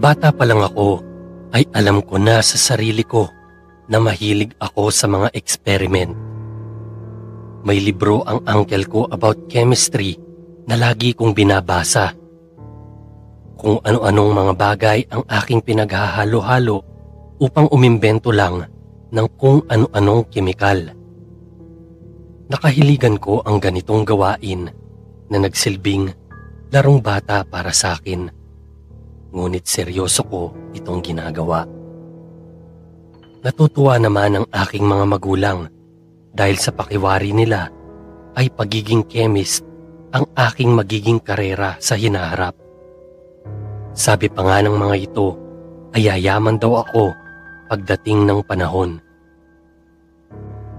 Bata pa lang ako ay alam ko na sa sarili ko na mahilig ako sa mga experiment. May libro ang uncle ko about chemistry na lagi kong binabasa. Kung ano-anong mga bagay ang aking pinaghahalo-halo upang umimbento lang ng kung ano-anong kemikal. Nakahiligan ko ang ganitong gawain na nagsilbing larong bata para sa akin. Ngunit seryoso ko itong ginagawa. Natutuwa naman ang aking mga magulang dahil sa pakiwari nila ay pagiging chemist ang aking magiging karera sa hinaharap. Sabi pa nga ng mga ito ay yayaman daw ako pagdating ng panahon.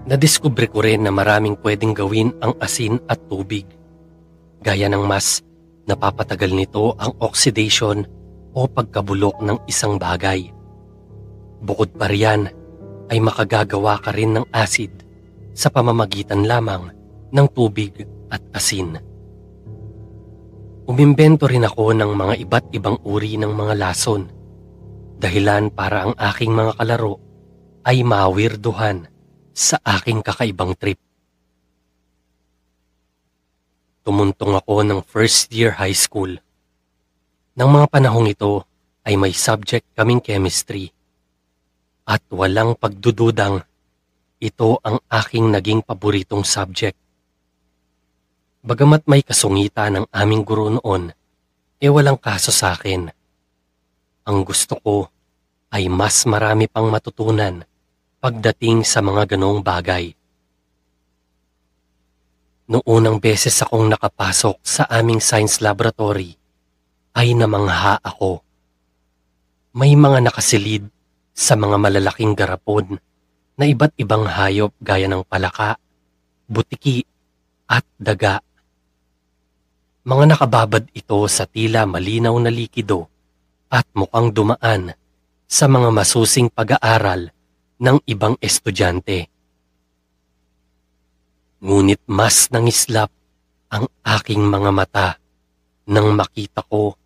Nadiskubre ko rin na maraming pwedeng gawin ang asin at tubig. Gaya ng mas napapatagal nito ang oxidation o pagkabulok ng isang bagay. Bukod pa riyan ay makagagawa ka rin ng acid sa pamamagitan lamang ng tubig at asin. Umimbento rin ako ng mga iba't ibang uri ng mga lason. Dahilan para ang aking mga kalaro ay mawirduhan sa aking kakaibang trip. Tumuntong ako ng first year high school Nang mga panahong ito ay may subject kaming chemistry. At walang pagdududang ito ang aking naging paboritong subject. Bagamat may kasungita ng aming guro noon, e walang kaso sa akin. Ang gusto ko ay mas marami pang matutunan pagdating sa mga ganong bagay. Noong unang beses akong nakapasok sa aming science laboratory, ay namangha ako. May mga nakasilid sa mga malalaking garapon na iba't ibang hayop gaya ng palaka, butiki at daga. Mga nakababad ito sa tila malinaw na likido at mukhang dumaan sa mga masusing pag-aaral ng ibang estudyante. Ngunit mas nangislap ang aking mga mata nang makita ko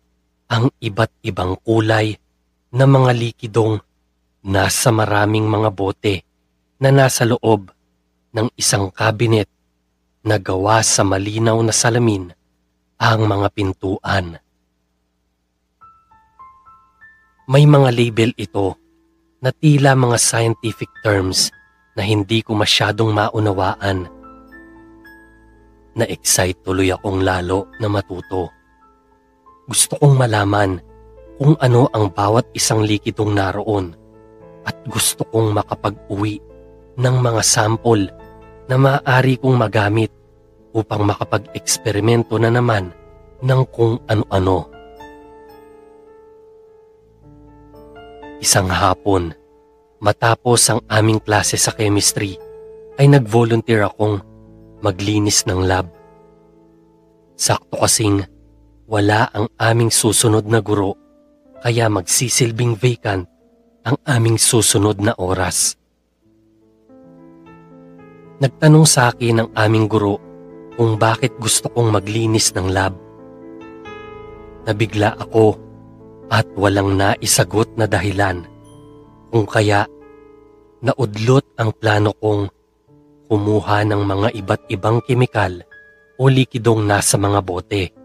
ang iba't ibang kulay na mga likidong nasa maraming mga bote na nasa loob ng isang kabinet na gawa sa malinaw na salamin ang mga pintuan. May mga label ito na tila mga scientific terms na hindi ko masyadong maunawaan. Na-excite tuloy akong lalo na matuto. Gusto kong malaman kung ano ang bawat isang likidong naroon at gusto kong makapag-uwi ng mga sample na maaari kong magamit upang makapag-eksperimento na naman ng kung ano-ano. Isang hapon, matapos ang aming klase sa chemistry, ay nag-volunteer akong maglinis ng lab. Sakto kasing wala ang aming susunod na guro kaya magsisilbing vacant ang aming susunod na oras. Nagtanong sa akin ang aming guro kung bakit gusto kong maglinis ng lab. Nabigla ako at walang naisagot na dahilan kung kaya naudlot ang plano kong kumuha ng mga iba't ibang kemikal o likidong nasa mga bote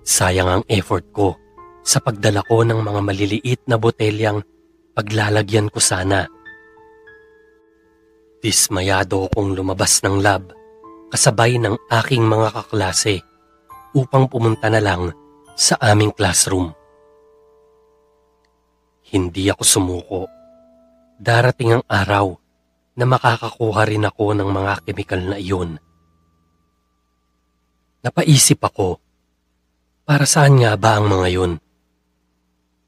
Sayang ang effort ko sa pagdala ko ng mga maliliit na botelyang paglalagyan ko sana. Dismayado akong lumabas ng lab kasabay ng aking mga kaklase upang pumunta na lang sa aming classroom. Hindi ako sumuko. Darating ang araw na makakakuha rin ako ng mga kemikal na iyon. Napaisip ako para saan nga ba ang mga yun?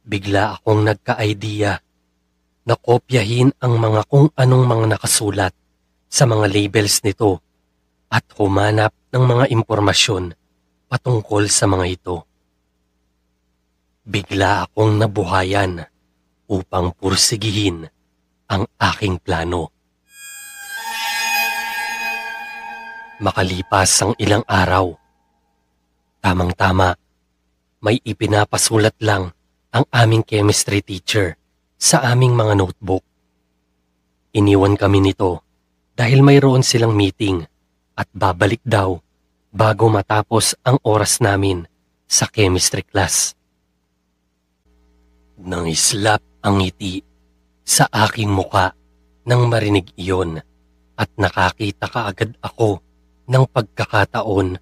Bigla akong nagka-idea na kopyahin ang mga kung anong mga nakasulat sa mga labels nito at humanap ng mga impormasyon patungkol sa mga ito. Bigla akong nabuhayan upang pursigihin ang aking plano. Makalipas ang ilang araw, tamang-tama may ipinapasulat lang ang aming chemistry teacher sa aming mga notebook. Iniwan kami nito dahil mayroon silang meeting at babalik daw bago matapos ang oras namin sa chemistry class. Nang islap ang ngiti sa aking muka nang marinig iyon at nakakita kaagad ako ng pagkakataon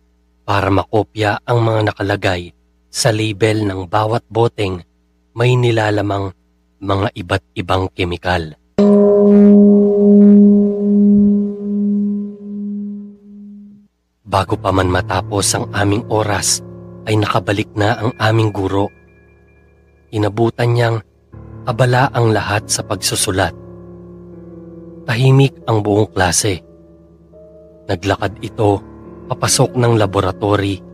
para makopya ang mga nakalagay sa label ng bawat boteng may nilalamang mga iba't ibang kemikal. Bago pa man matapos ang aming oras, ay nakabalik na ang aming guro. Inabutan niyang abala ang lahat sa pagsusulat. Tahimik ang buong klase. Naglakad ito papasok ng laboratory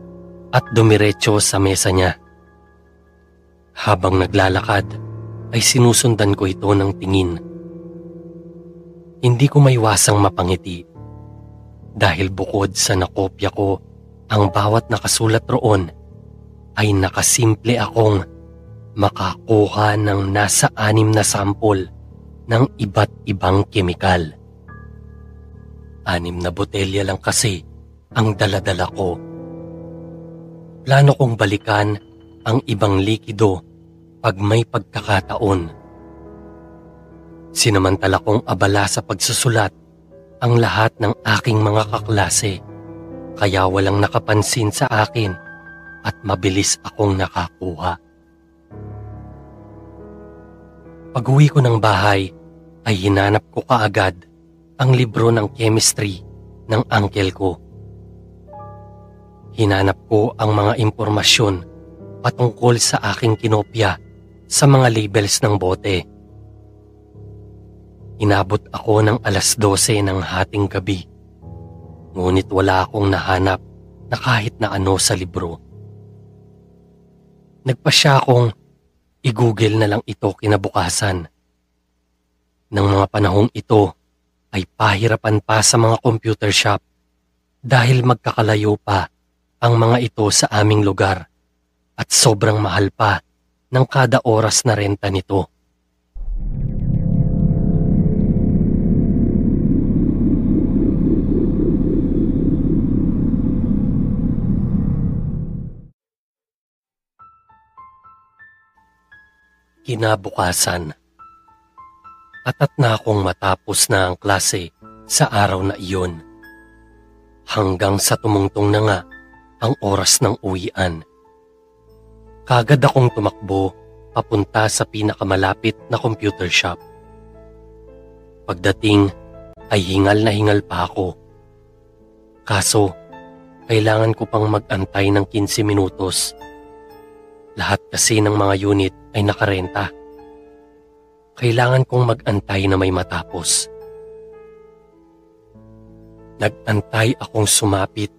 at dumiretso sa mesa niya. Habang naglalakad, ay sinusundan ko ito ng tingin. Hindi ko maiwasang mapangiti dahil bukod sa nakopya ko, ang bawat nakasulat roon ay nakasimple akong makakuha ng nasa anim na sampol ng iba't ibang kemikal. Anim na botelya lang kasi ang daladala ko. Plano kong balikan ang ibang likido pag may pagkakataon. Sinamantala kong abala sa pagsusulat ang lahat ng aking mga kaklase kaya walang nakapansin sa akin at mabilis akong nakakuha. Pag-uwi ko ng bahay ay hinanap ko kaagad ang libro ng chemistry ng uncle ko. Hinanap ko ang mga impormasyon patungkol sa aking kinopya sa mga labels ng bote Inabot ako ng alas 12 ng hating gabi. Ngunit wala akong nahanap na kahit na ano sa libro. Nagpasya akong i-google na lang ito kinabukasan. Nang mga panahong ito ay pahirapan pa sa mga computer shop dahil magkakalayo pa ang mga ito sa aming lugar at sobrang mahal pa ng kada oras na renta nito. Kinabukasan. Atat na akong matapos na ang klase sa araw na iyon. Hanggang sa tumungtong na nga ang oras ng uwian. Kagad akong tumakbo papunta sa pinakamalapit na computer shop. Pagdating ay hingal na hingal pa ako. Kaso, kailangan ko pang mag-antay ng 15 minutos. Lahat kasi ng mga unit ay nakarenta. Kailangan kong mag-antay na may matapos. Nag-antay akong sumapit.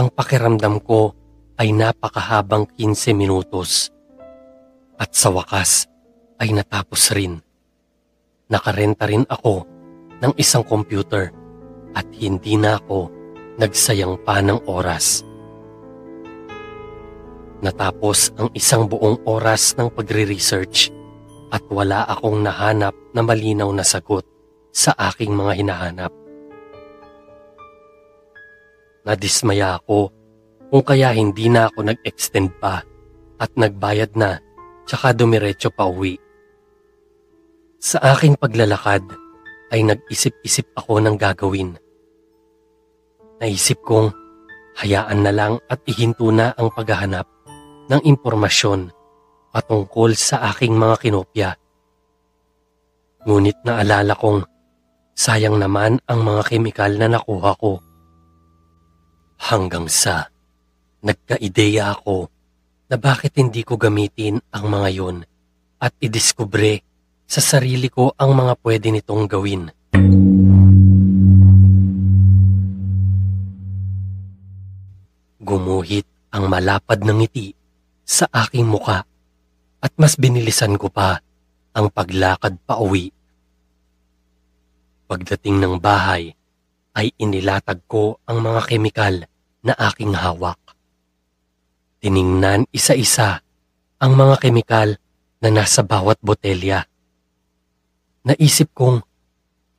Ang pakiramdam ko ay napakahabang 15 minutos. At sa wakas ay natapos rin. Nakarenta rin ako ng isang computer at hindi na ako nagsayang pa ng oras. Natapos ang isang buong oras ng pagre-research at wala akong nahanap na malinaw na sagot sa aking mga hinahanap. Nadismaya ako kung kaya hindi na ako nag-extend pa at nagbayad na tsaka dumiretso pa uwi. Sa aking paglalakad ay nag-isip-isip ako ng gagawin. Naisip kong hayaan na lang at ihinto na ang paghahanap ng impormasyon patungkol sa aking mga kinopya. Ngunit naalala kong sayang naman ang mga kemikal na nakuha ko. Hanggang sa nagkaideya ako na bakit hindi ko gamitin ang mga yon at idiskubre sa sarili ko ang mga pwede nitong gawin. Gumuhit ang malapad ng ngiti sa aking muka at mas binilisan ko pa ang paglakad pa uwi. Pagdating ng bahay ay inilatag ko ang mga kemikal na aking hawak. Tiningnan isa-isa ang mga kemikal na nasa bawat botelya. Naisip kong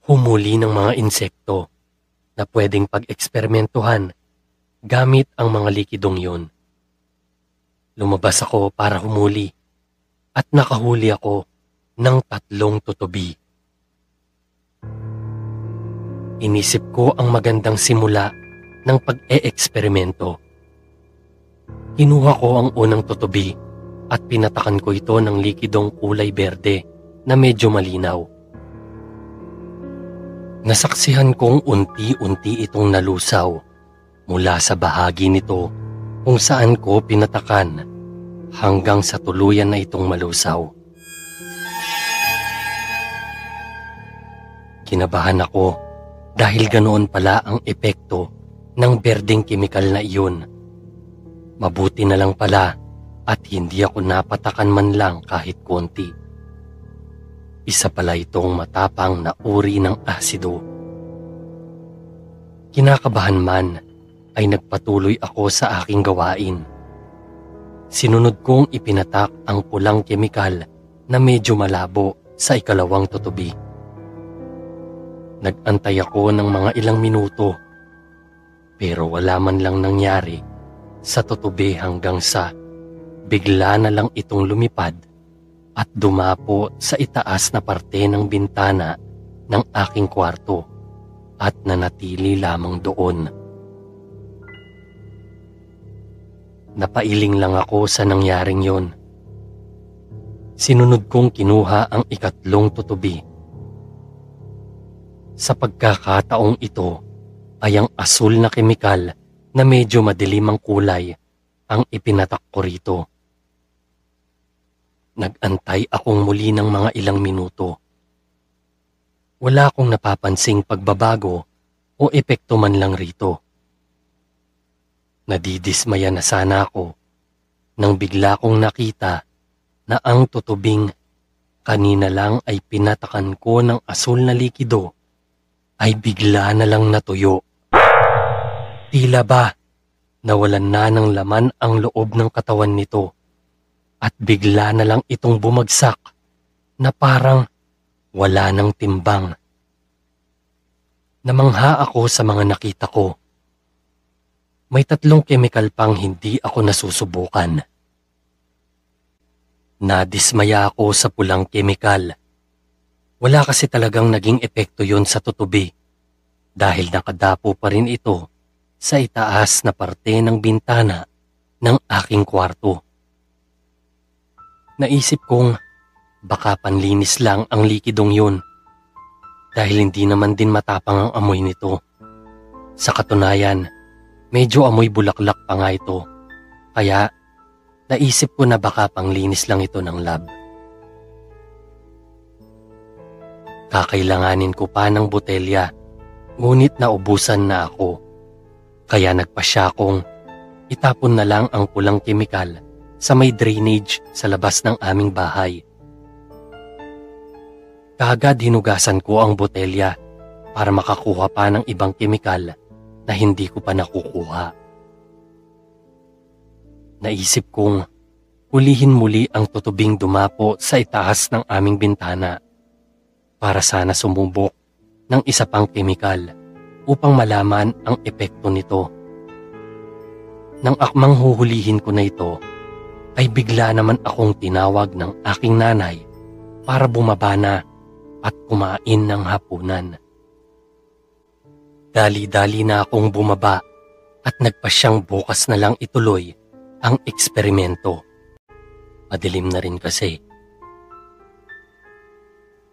humuli ng mga insekto na pwedeng pag-eksperimentuhan gamit ang mga likidong yun. Lumabas ako para humuli at nakahuli ako ng tatlong tutubi. Inisip ko ang magandang simula ng pag-e-eksperimento. Kinuha ko ang unang tutubi at pinatakan ko ito ng likidong kulay berde na medyo malinaw. Nasaksihan kong unti-unti itong nalusaw mula sa bahagi nito kung saan ko pinatakan hanggang sa tuluyan na itong malusaw. Kinabahan ako dahil ganoon pala ang epekto ng berdeng kemikal na iyon. Mabuti na lang pala at hindi ako napatakan man lang kahit konti. Isa pala itong matapang na uri ng asido. Kinakabahan man ay nagpatuloy ako sa aking gawain. Sinunod kong ipinatak ang pulang kemikal na medyo malabo sa ikalawang tutubi. Nagantay ako ng mga ilang minuto pero wala man lang nangyari sa tutubi hanggang sa bigla na lang itong lumipad at dumapo sa itaas na parte ng bintana ng aking kwarto at nanatili lamang doon. Napailing lang ako sa nangyaring yon. Sinunod kong kinuha ang ikatlong tutubi sa pagkakataong ito ay ang asul na kemikal na medyo madilim ang kulay ang ipinatak ko rito. Nagantay akong muli ng mga ilang minuto. Wala akong napapansing pagbabago o epekto man lang rito. Nadidismaya na sana ako nang bigla kong nakita na ang tutubing kanina lang ay pinatakan ko ng asul na likido ay bigla na lang natuyo. Tila ba nawalan na ng laman ang loob ng katawan nito at bigla na lang itong bumagsak na parang wala ng timbang. Namangha ako sa mga nakita ko. May tatlong kemikal pang hindi ako nasusubukan. Nadismaya ako sa pulang kemikal wala kasi talagang naging epekto yon sa tutubi dahil nakadapo pa rin ito sa itaas na parte ng bintana ng aking kwarto. Naisip kong baka panlinis lang ang likidong yun dahil hindi naman din matapang ang amoy nito. Sa katunayan, medyo amoy bulaklak pa nga ito kaya naisip ko na baka panglinis lang ito ng lab. Kakailanganin ko pa ng botelya, ngunit naubusan na ako. Kaya nagpasya kong itapon na lang ang pulang kemikal sa may drainage sa labas ng aming bahay. Kaagad hinugasan ko ang botelya para makakuha pa ng ibang kemikal na hindi ko pa nakukuha. Naisip kong hulihin muli ang tutubing dumapo sa itaas ng aming bintana para sana sumubok ng isa pang kemikal upang malaman ang epekto nito. Nang akmang huhulihin ko na ito, ay bigla naman akong tinawag ng aking nanay para bumaba na at kumain ng hapunan. Dali-dali na akong bumaba at nagpasyang bukas na lang ituloy ang eksperimento. Madilim na rin kasi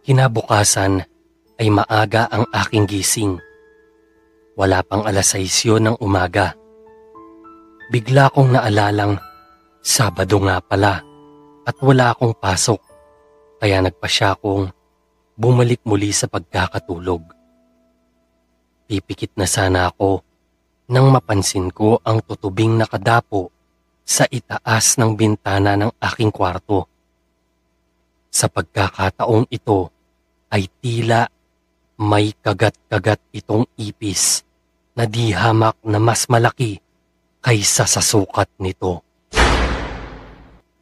Kinabukasan ay maaga ang aking gising. Wala pang alas 6 yun ng umaga. Bigla kong naalalang Sabado nga pala at wala akong pasok kaya nagpasya kong bumalik muli sa pagkakatulog. Pipikit na sana ako nang mapansin ko ang tutubing nakadapo sa itaas ng bintana ng aking kwarto. Sa pagkakataong ito, ay tila may kagat-kagat itong ipis na di hamak na mas malaki kaysa sa sukat nito.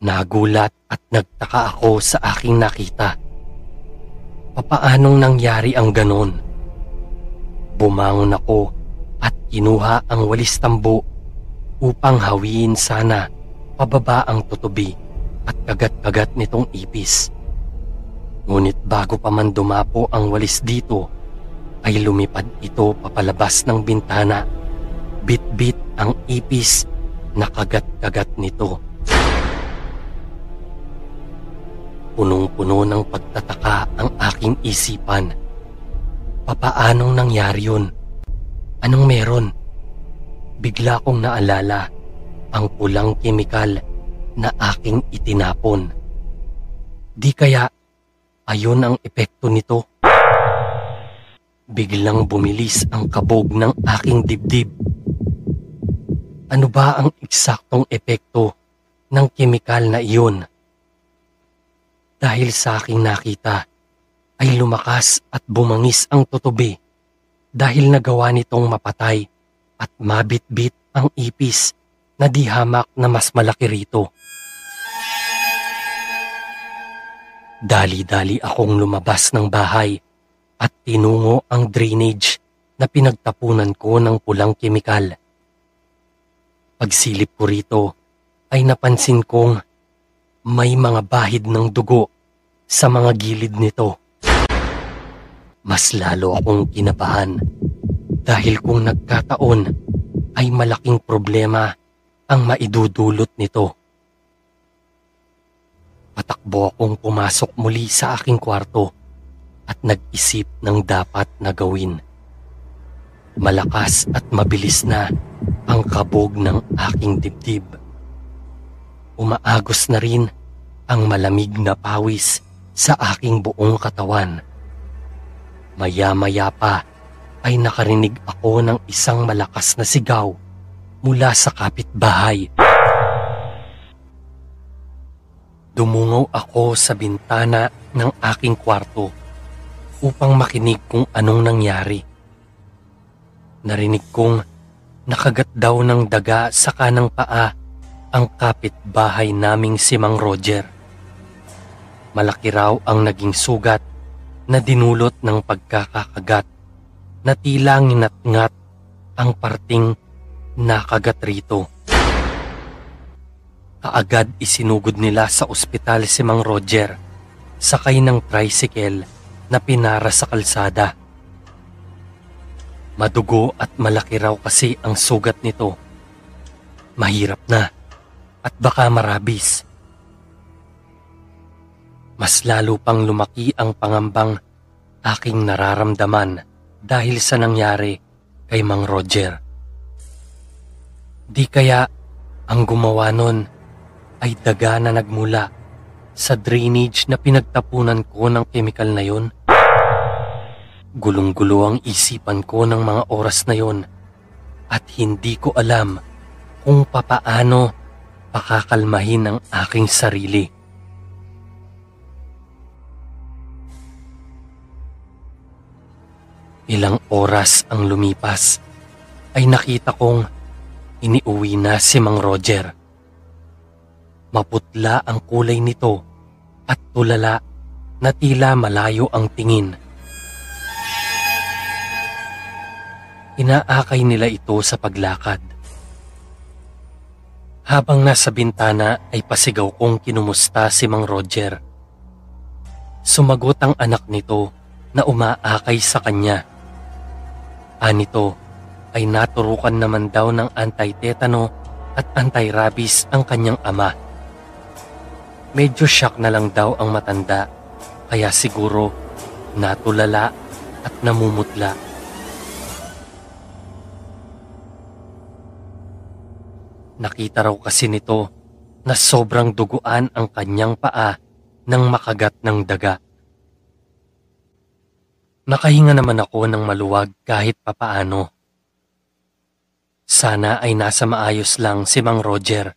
Nagulat at nagtaka ako sa aking nakita. Papaanong nangyari ang ganon? Bumangon ako at kinuha ang walis tambo upang hawiin sana pababa ang tutubi at kagat-kagat nitong ipis. Ngunit bago pa man dumapo ang walis dito, ay lumipad ito papalabas ng bintana. Bit-bit ang ipis na kagat-kagat nito. Punong-puno ng pagtataka ang aking isipan. Papaanong nangyari yun? Anong meron? Bigla kong naalala ang pulang kemikal na aking itinapon. Di kaya ayon ang epekto nito? Biglang bumilis ang kabog ng aking dibdib. Ano ba ang eksaktong epekto ng kemikal na iyon? Dahil sa aking nakita, ay lumakas at bumangis ang tutubi dahil nagawa nitong mapatay at mabit-bit ang ipis na di hamak na mas malaki rito. Dali-dali akong lumabas ng bahay at tinungo ang drainage na pinagtapunan ko ng pulang kemikal. Pagsilip ko rito ay napansin kong may mga bahid ng dugo sa mga gilid nito. Mas lalo akong kinabahan dahil kung nagkataon ay malaking problema ang maidudulot nito. Patakbo akong pumasok muli sa aking kwarto at nag-isip ng dapat na gawin. Malakas at mabilis na ang kabog ng aking dibdib umaagos na rin ang malamig na pawis sa aking buong katawan. Maya-maya pa ay nakarinig ako ng isang malakas na sigaw mula sa kapitbahay. Dumungaw ako sa bintana ng aking kwarto upang makinig kung anong nangyari. Narinig kong nakagat daw ng daga sa kanang paa ang kapitbahay naming si Mang Roger. Malaki raw ang naging sugat na dinulot ng pagkakakagat na tila nginat-ngat ang parting nakagat rito. Kaagad isinugod nila sa ospital si Mang Roger sakay ng tricycle na pinara sa kalsada. Madugo at malaki raw kasi ang sugat nito. Mahirap na at baka marabis. Mas lalo pang lumaki ang pangambang aking nararamdaman dahil sa nangyari kay Mang Roger. Di kaya ang gumawa nun ay daga na nagmula sa drainage na pinagtapunan ko ng chemical na yon. Gulong-gulo ang isipan ko ng mga oras na yon at hindi ko alam kung papaano pakakalmahin ang aking sarili. Ilang oras ang lumipas ay nakita kong iniuwi na si Mang Roger. Maputla ang kulay nito at tulala na tila malayo ang tingin. Inaakay nila ito sa paglakad. Habang nasa bintana ay pasigaw kong kinumusta si Mang Roger. Sumagot ang anak nito na umaakay sa kanya. Anito ay naturukan naman daw ng anti-tetano at anti-rabies ang kanyang ama. Medyo shock na lang daw ang matanda kaya siguro natulala at namumutla. Nakita raw kasi nito na sobrang duguan ang kanyang paa nang makagat ng daga. Nakahinga naman ako ng maluwag kahit papaano. Sana ay nasa maayos lang si Mang Roger.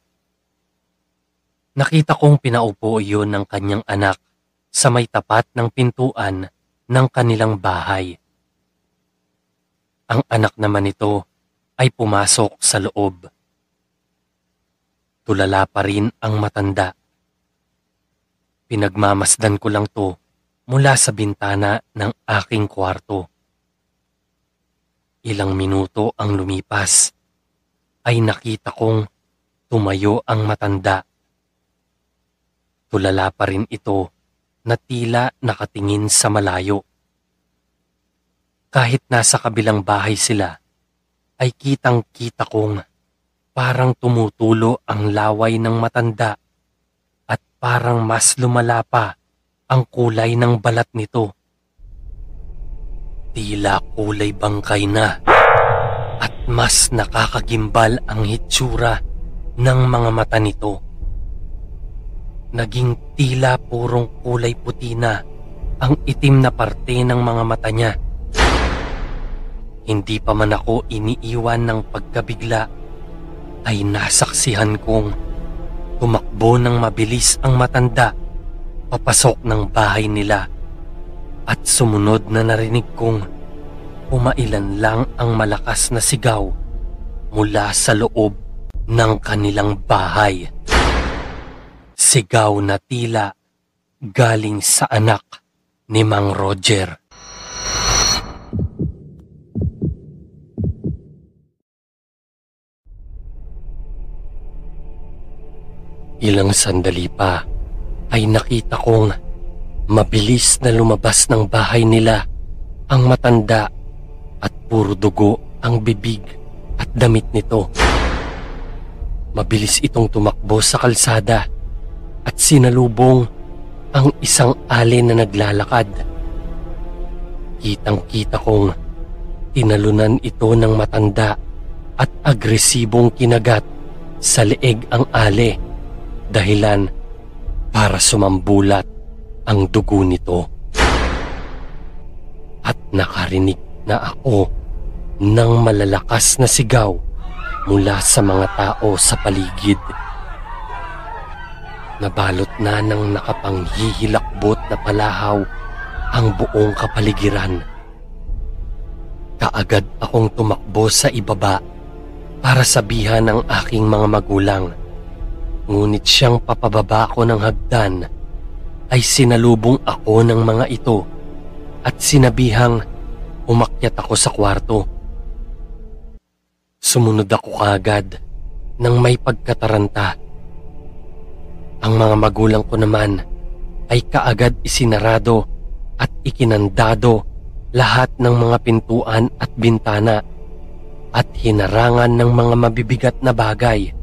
Nakita kong pinaupo iyon ng kanyang anak sa may tapat ng pintuan ng kanilang bahay. Ang anak naman nito ay pumasok sa loob. Tulala pa rin ang matanda Pinagmamasdan ko lang to mula sa bintana ng aking kwarto. Ilang minuto ang lumipas ay nakita kong tumayo ang matanda. Tulala pa rin ito na tila nakatingin sa malayo. Kahit nasa kabilang bahay sila, ay kitang kita kong parang tumutulo ang laway ng matanda at parang mas lumala pa ang kulay ng balat nito. Tila kulay bangkay na at mas nakakagimbal ang hitsura ng mga mata nito. Naging tila purong kulay puti na ang itim na parte ng mga mata niya. Hindi pa man ako iniiwan ng pagkabigla ay nasaksihan kong tumakbo ng mabilis ang matanda papasok ng bahay nila at sumunod na narinig kong umailan lang ang malakas na sigaw mula sa loob ng kanilang bahay. Sigaw na tila galing sa anak ni Mang Roger. Ilang sandali pa ay nakita kong mabilis na lumabas ng bahay nila ang matanda at puro dugo ang bibig at damit nito. Mabilis itong tumakbo sa kalsada at sinalubong ang isang alin na naglalakad. Kitang-kita kong tinalunan ito ng matanda at agresibong kinagat sa leeg ang ale dahilan para sumambulat ang dugo nito. At nakarinig na ako ng malalakas na sigaw mula sa mga tao sa paligid. Nabalot na ng nakapanghihilakbot na palahaw ang buong kapaligiran. Kaagad akong tumakbo sa ibaba para sabihan ng aking mga magulang Ngunit siyang papababa ko ng hagdan ay sinalubong ako ng mga ito at sinabihang umakyat ako sa kwarto. Sumunod ako kagad nang may pagkataranta. Ang mga magulang ko naman ay kaagad isinarado at ikinandado lahat ng mga pintuan at bintana at hinarangan ng mga mabibigat na bagay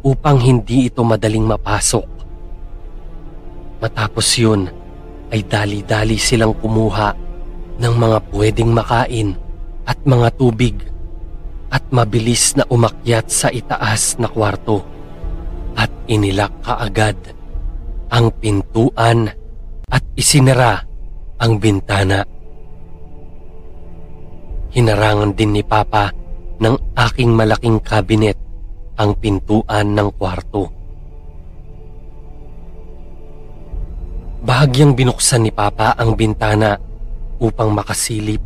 upang hindi ito madaling mapasok. Matapos yun ay dali-dali silang kumuha ng mga pwedeng makain at mga tubig at mabilis na umakyat sa itaas na kwarto at inilak kaagad ang pintuan at isinara ang bintana. Hinarangan din ni Papa ng aking malaking kabinet ang pintuan ng kwarto. Bahagyang binuksan ni Papa ang bintana upang makasilip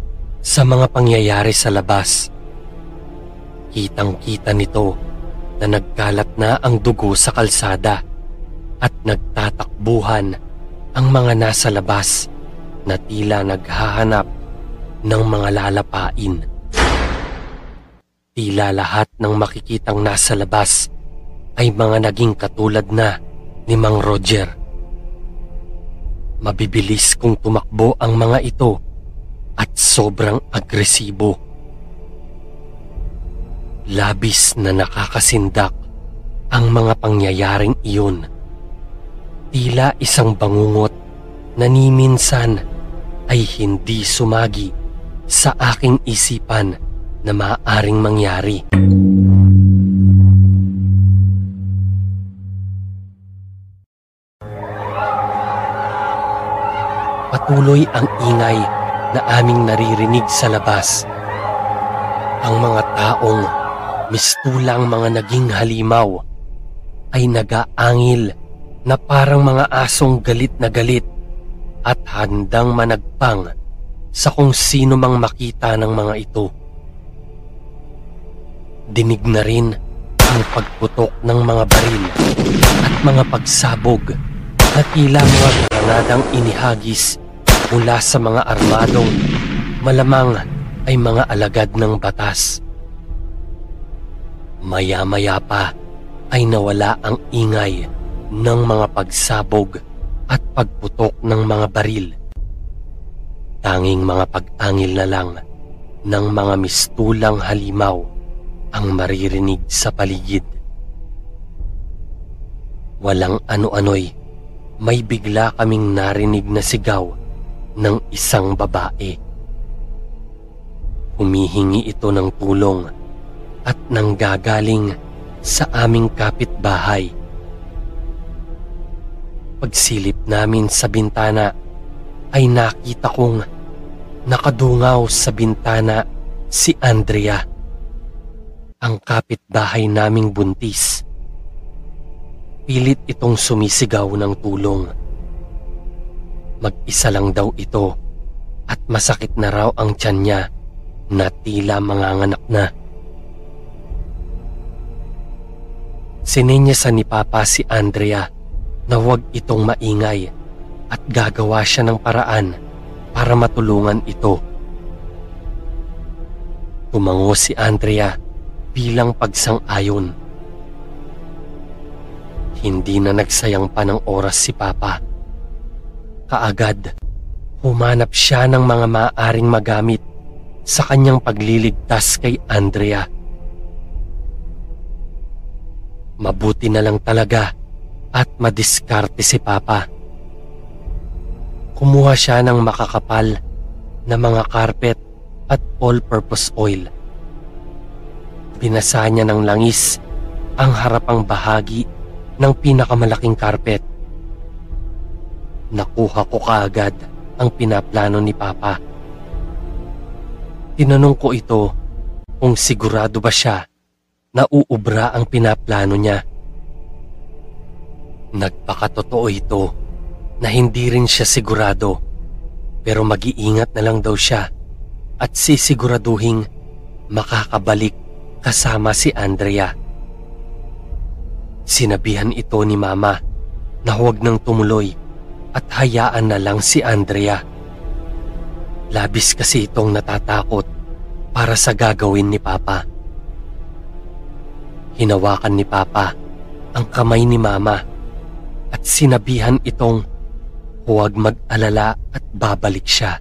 sa mga pangyayari sa labas. Kitang-kita nito na nagkalat na ang dugo sa kalsada at nagtatakbuhan ang mga nasa labas na tila naghahanap ng mga lalapain. Tila lahat ng makikitang nasa labas ay mga naging katulad na ni Mang Roger. Mabibilis kung tumakbo ang mga ito at sobrang agresibo. Labis na nakakasindak ang mga pangyayaring iyon. Tila isang bangungot na ni minsan ay hindi sumagi sa aking isipan na maaaring mangyari. Patuloy ang ingay na aming naririnig sa labas. Ang mga taong mistulang mga naging halimaw ay nagaangil na parang mga asong galit na galit at handang managpang sa kung sino mang makita ng mga ito. Dinig na rin ang pagputok ng mga baril at mga pagsabog na tila mga granadang inihagis mula sa mga armadong malamang ay mga alagad ng batas. Maya-maya pa ay nawala ang ingay ng mga pagsabog at pagputok ng mga baril. Tanging mga pag-angil na lang ng mga mistulang halimaw ang maririnig sa paligid. Walang ano-ano'y may bigla kaming narinig na sigaw ng isang babae. Humihingi ito ng tulong at nanggagaling sa aming kapitbahay. Pagsilip namin sa bintana ay nakita kong nakadungaw sa bintana si Andrea, ang kapitbahay naming buntis. Pilit itong sumisigaw ng tulong. Mag-isa lang daw ito at masakit na raw ang tiyan niya na tila manganganak na. Sininyasan ni Papa si Andrea na huwag itong maingay at gagawa siya ng paraan para matulungan ito. Tumango si Andrea bilang pagsang-ayon. Hindi na nagsayang pa ng oras si Papa. Kaagad, humanap siya ng mga maaaring magamit sa kanyang pagliligtas kay Andrea. Mabuti na lang talaga at madiskarte si Papa. Kumuha siya ng makakapal na mga carpet at all-purpose oil. Binasa niya ng langis ang harapang bahagi ng pinakamalaking carpet. Nakuha ko kaagad ang pinaplano ni Papa. Tinanong ko ito kung sigurado ba siya na uubra ang pinaplano niya. Nagpakatotoo ito na hindi rin siya sigurado pero mag-iingat na lang daw siya at sisiguraduhing makakabalik kasama si Andrea. Sinabihan ito ni Mama na huwag nang tumuloy at hayaan na lang si Andrea. Labis kasi itong natatakot para sa gagawin ni Papa. Hinawakan ni Papa ang kamay ni Mama at sinabihan itong huwag mag-alala at babalik siya.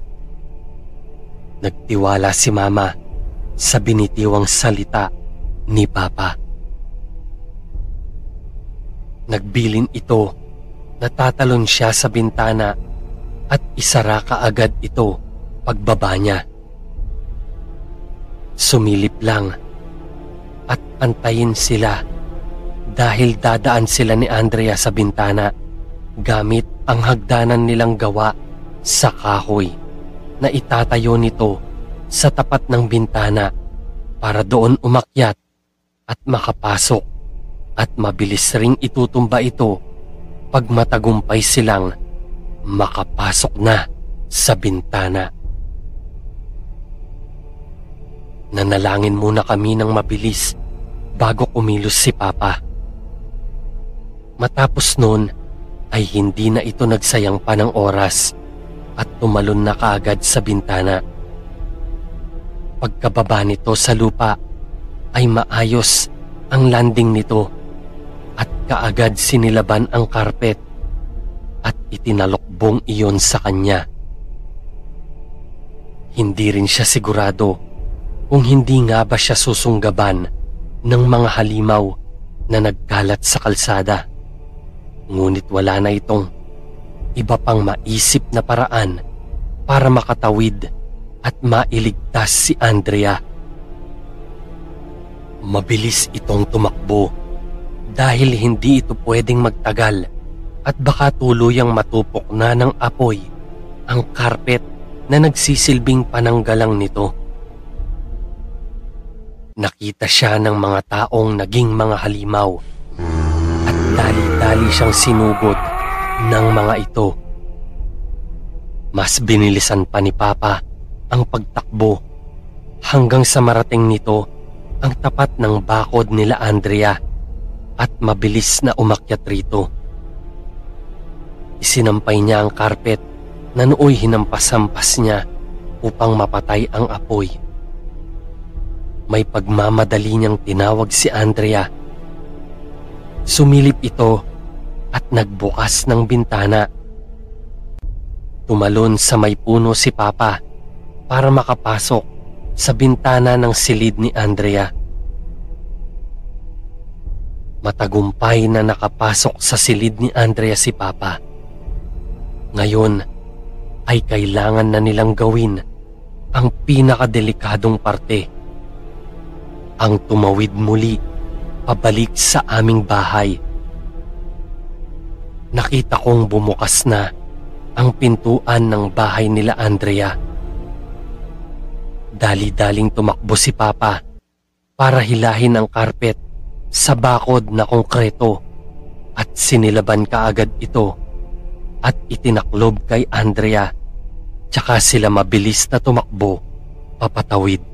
Nagtiwala si Mama sa binitiwang salita ni Papa. Nagbilin ito, natatalon siya sa bintana at isara kaagad ito pagbaba niya. Sumilip lang at antayin sila dahil dadaan sila ni Andrea sa bintana gamit ang hagdanan nilang gawa sa kahoy na itatayo nito sa tapat ng bintana para doon umakyat at makapasok at mabilis ring itutumba ito pag matagumpay silang makapasok na sa bintana. Nanalangin muna kami ng mabilis bago kumilos si Papa. Matapos noon ay hindi na ito nagsayang pa ng oras at tumalon na kaagad sa bintana. Pagkababa nito sa lupa ay maayos ang landing nito at kaagad sinilaban ang karpet at itinalokbong iyon sa kanya. Hindi rin siya sigurado kung hindi nga ba siya susunggaban ng mga halimaw na nagkalat sa kalsada. Ngunit wala na itong iba pang maisip na paraan para makatawid at mailigtas si Andrea. Mabilis itong tumakbo dahil hindi ito pwedeng magtagal at baka tuluyang matupok na ng apoy ang karpet na nagsisilbing pananggalang nito. Nakita siya ng mga taong naging mga halimaw at dali-dali siyang sinugot ng mga ito. Mas binilisan pa ni Papa ang pagtakbo hanggang sa marating nito ang tapat ng bakod nila Andrea at mabilis na umakyat rito. Isinampay niya ang karpet na nooy hinampas-hampas niya upang mapatay ang apoy. May pagmamadali niyang tinawag si Andrea. Sumilip ito at nagbukas ng bintana. Tumalon sa may puno si Papa para makapasok sa bintana ng silid ni Andrea. Matagumpay na nakapasok sa silid ni Andrea si Papa. Ngayon ay kailangan na nilang gawin ang pinakadelikadong parte. Ang tumawid muli pabalik sa aming bahay. Nakita kong bumukas na ang pintuan ng bahay nila Andrea. Dali-daling tumakbo si Papa para hilahin ang karpet sa bakod na konkreto at sinilaban kaagad ito at itinaklob kay Andrea tsaka sila mabilis na tumakbo papatawid.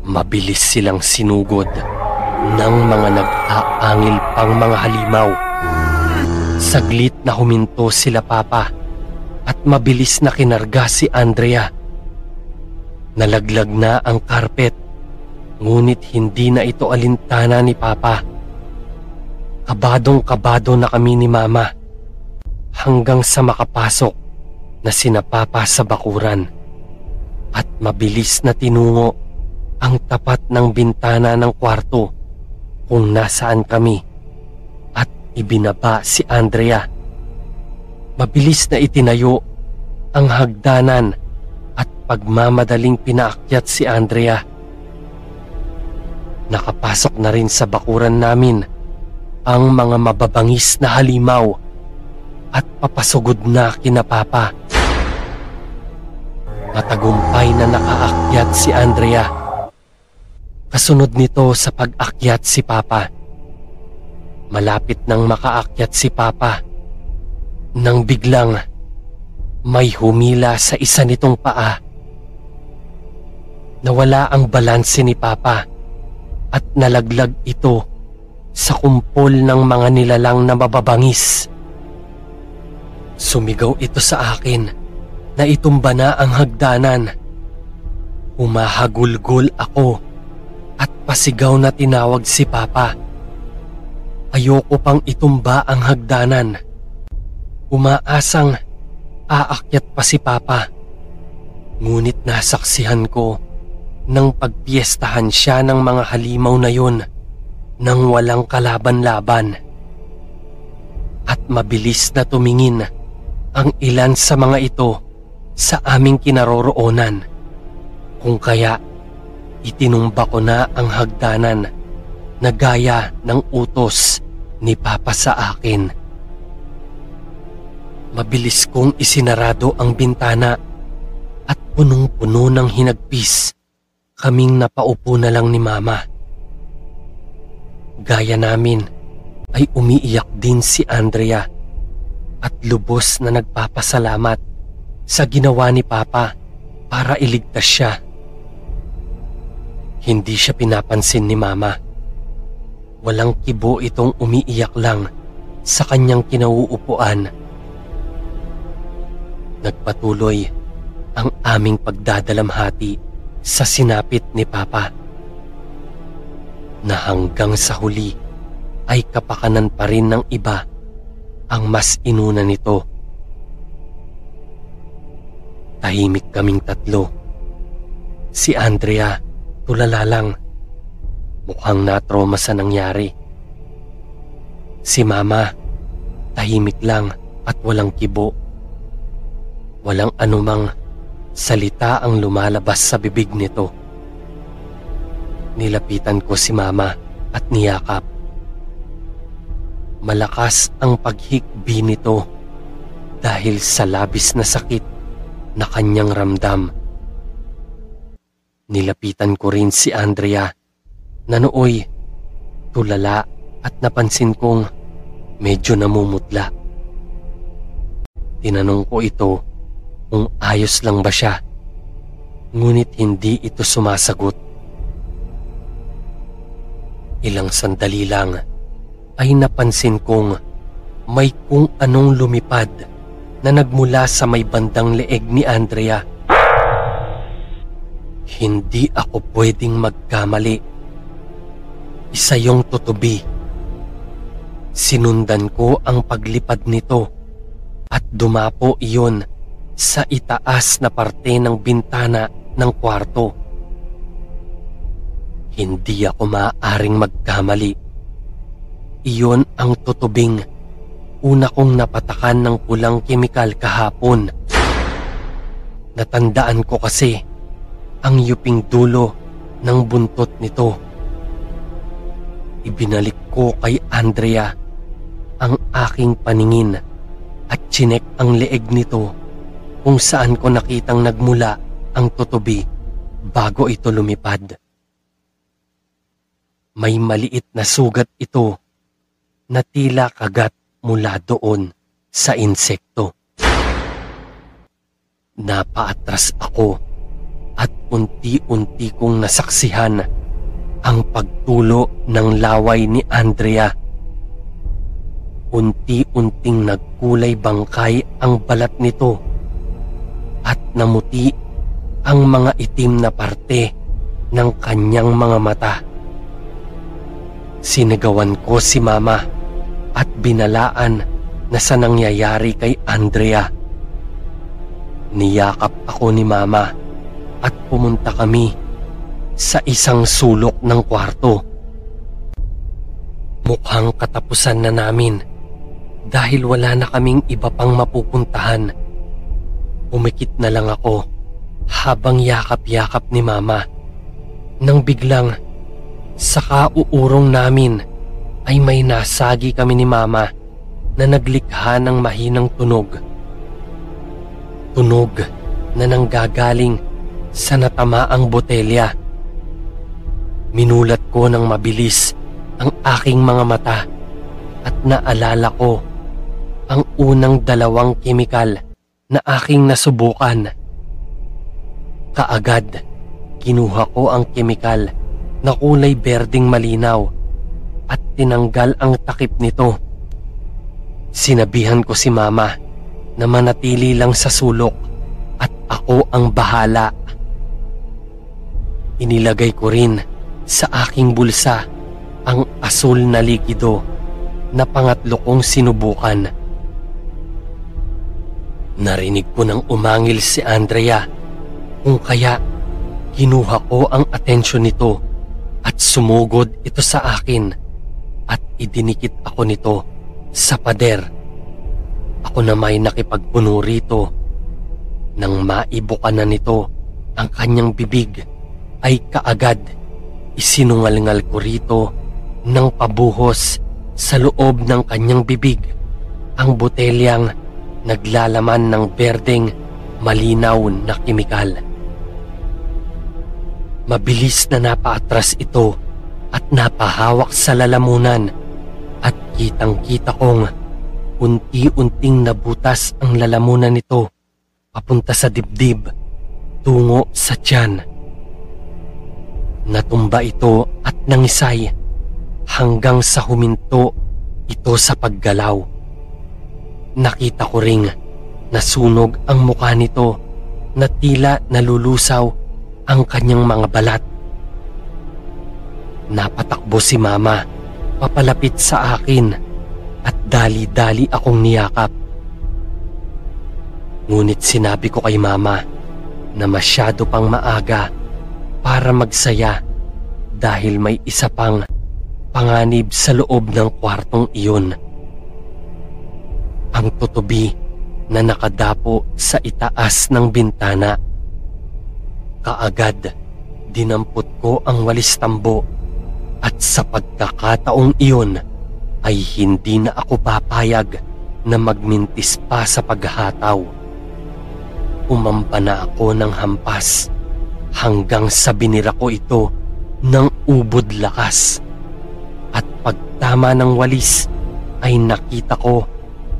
Mabilis silang sinugod ng mga nag-aangil pang mga halimaw. Saglit na huminto sila papa at mabilis na kinarga si Andrea. Nalaglag na ang karpet ngunit hindi na ito alintana ni Papa. Kabadong kabado na kami ni Mama hanggang sa makapasok na sina Papa sa bakuran at mabilis na tinungo ang tapat ng bintana ng kwarto kung nasaan kami at ibinaba si Andrea. Mabilis na itinayo ang hagdanan at pagmamadaling pinaakyat si Andrea. Nakapasok na rin sa bakuran namin ang mga mababangis na halimaw at papasugod na kina Papa. Matagumpay na nakaakyat si Andrea. Kasunod nito sa pag-akyat si Papa. Malapit nang makaakyat si Papa. Nang biglang may humila sa isa nitong paa. Nawala ang balanse ni Papa at nalaglag ito sa kumpol ng mga nilalang na mababangis. Sumigaw ito sa akin na itumba na ang hagdanan. Umahagulgol ako at pasigaw na tinawag si Papa. Ayoko pang itumba ang hagdanan. Umaasang aakyat pa si Papa. Ngunit nasaksihan ko nang pagpiestahan siya ng mga halimaw na yun nang walang kalaban-laban. At mabilis na tumingin ang ilan sa mga ito sa aming kinaroroonan. Kung kaya itinumba ko na ang hagdanan na gaya ng utos ni Papa sa akin. Mabilis kong isinarado ang bintana at punong-puno ng hinagpis kaming napaupo na lang ni Mama. Gaya namin ay umiiyak din si Andrea at lubos na nagpapasalamat sa ginawa ni Papa para iligtas siya. Hindi siya pinapansin ni Mama. Walang kibo itong umiiyak lang sa kanyang kinauupuan. Nagpatuloy ang aming pagdadalamhati sa sinapit ni Papa. Na hanggang sa huli ay kapakanan pa rin ng iba ang mas inuna nito. Tahimik kaming tatlo. Si Andrea, tulala lang. Mukhang natroma sa nangyari. Si Mama, tahimik lang at walang kibo. Walang anumang Salita ang lumalabas sa bibig nito. Nilapitan ko si mama at niyakap. Malakas ang paghikbi nito dahil sa labis na sakit na kanyang ramdam. Nilapitan ko rin si Andrea na nooy tulala at napansin kong medyo namumutla. Tinanong ko ito kung ayos lang ba siya. Ngunit hindi ito sumasagot. Ilang sandali lang ay napansin kong may kung anong lumipad na nagmula sa may bandang leeg ni Andrea. Hindi ako pwedeng magkamali. Isa yung tutubi. Sinundan ko ang paglipad nito at dumapo iyon sa itaas na parte ng bintana ng kwarto. Hindi ako maaaring magkamali. Iyon ang tutubing una kong napatakan ng pulang kemikal kahapon. Natandaan ko kasi ang yuping dulo ng buntot nito. Ibinalik ko kay Andrea ang aking paningin at chinek ang leeg nito kung saan ko nakitang nagmula ang tutubi bago ito lumipad. May maliit na sugat ito na tila kagat mula doon sa insekto. Napaatras ako unti-unti kong nasaksihan ang pagtulo ng laway ni Andrea. Unti-unting nagkulay bangkay ang balat nito at namuti ang mga itim na parte ng kanyang mga mata. Sinigawan ko si Mama at binalaan na sa nangyayari kay Andrea. Niyakap ako ni Mama at pumunta kami sa isang sulok ng kwarto. Mukhang katapusan na namin dahil wala na kaming iba pang mapupuntahan. Umikit na lang ako habang yakap-yakap ni Mama. Nang biglang sa kauurong namin ay may nasagi kami ni Mama na naglikha ng mahinang tunog. Tunog na nanggagaling sa natamaang botelya. Minulat ko ng mabilis ang aking mga mata at naalala ko ang unang dalawang kemikal na aking nasubukan. Kaagad, kinuha ko ang kemikal na kulay berding malinaw at tinanggal ang takip nito. Sinabihan ko si mama na manatili lang sa sulok at ako ang bahala. Inilagay ko rin sa aking bulsa ang asul na likido na pangatlo kong sinubukan. Narinig ko nang umangil si Andrea kung kaya kinuha ko ang atensyon nito at sumugod ito sa akin at idinikit ako nito sa pader. Ako na may nakipagpuno rito. Nang maibuka na nito ang kanyang bibig ay kaagad isinungalngal ko rito ng pabuhos sa loob ng kanyang bibig ang botelyang naglalaman ng berdeng malinaw na kimikal. Mabilis na napaatras ito at napahawak sa lalamunan at kitang-kita kong unti-unting nabutas ang lalamunan nito papunta sa dibdib tungo sa tiyan. Natumba ito at nangisay hanggang sa huminto ito sa paggalaw. Nakita ko ring nasunog ang mukha nito na tila nalulusaw ang kanyang mga balat. Napatakbo si mama papalapit sa akin at dali-dali akong niyakap. Ngunit sinabi ko kay mama na masyado pang maaga para magsaya dahil may isa pang panganib sa loob ng kwartong iyon. Ang tutubi na nakadapo sa itaas ng bintana. Kaagad, dinampot ko ang walis tambo at sa pagkakataong iyon ay hindi na ako papayag na magmintis pa sa paghataw. Umampa na ako ng hampas hanggang sa binira ko ito ng ubod lakas. At pagtama ng walis ay nakita ko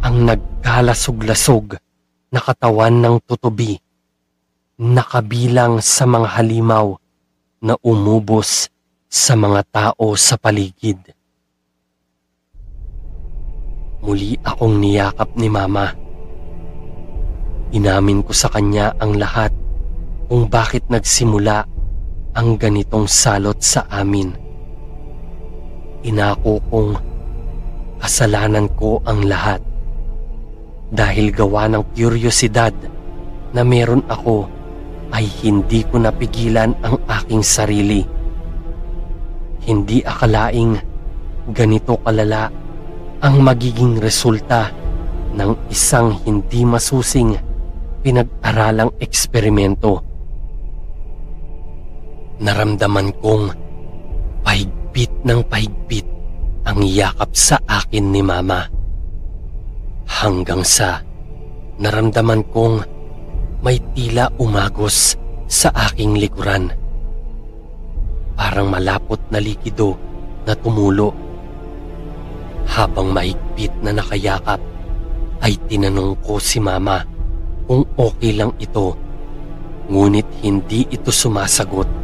ang nagkalasog-lasog na katawan ng tutubi nakabilang sa mga halimaw na umubos sa mga tao sa paligid. Muli akong niyakap ni Mama. Inamin ko sa kanya ang lahat kung bakit nagsimula ang ganitong salot sa amin. Inako kong kasalanan ko ang lahat dahil gawa ng kuryosidad na meron ako ay hindi ko napigilan ang aking sarili. Hindi akalaing ganito kalala ang magiging resulta ng isang hindi masusing pinag-aralang eksperimento. Naramdaman kong pahigpit ng pahigpit ang yakap sa akin ni Mama. Hanggang sa naramdaman kong may tila umagos sa aking likuran. Parang malapot na likido na tumulo. Habang mahigpit na nakayakap, ay tinanong ko si Mama kung okay lang ito. Ngunit hindi ito sumasagot.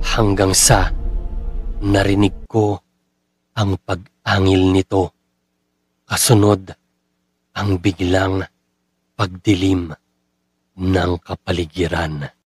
Hanggang sa narinig ko ang pag-angil nito. Kasunod ang biglang pagdilim ng kapaligiran.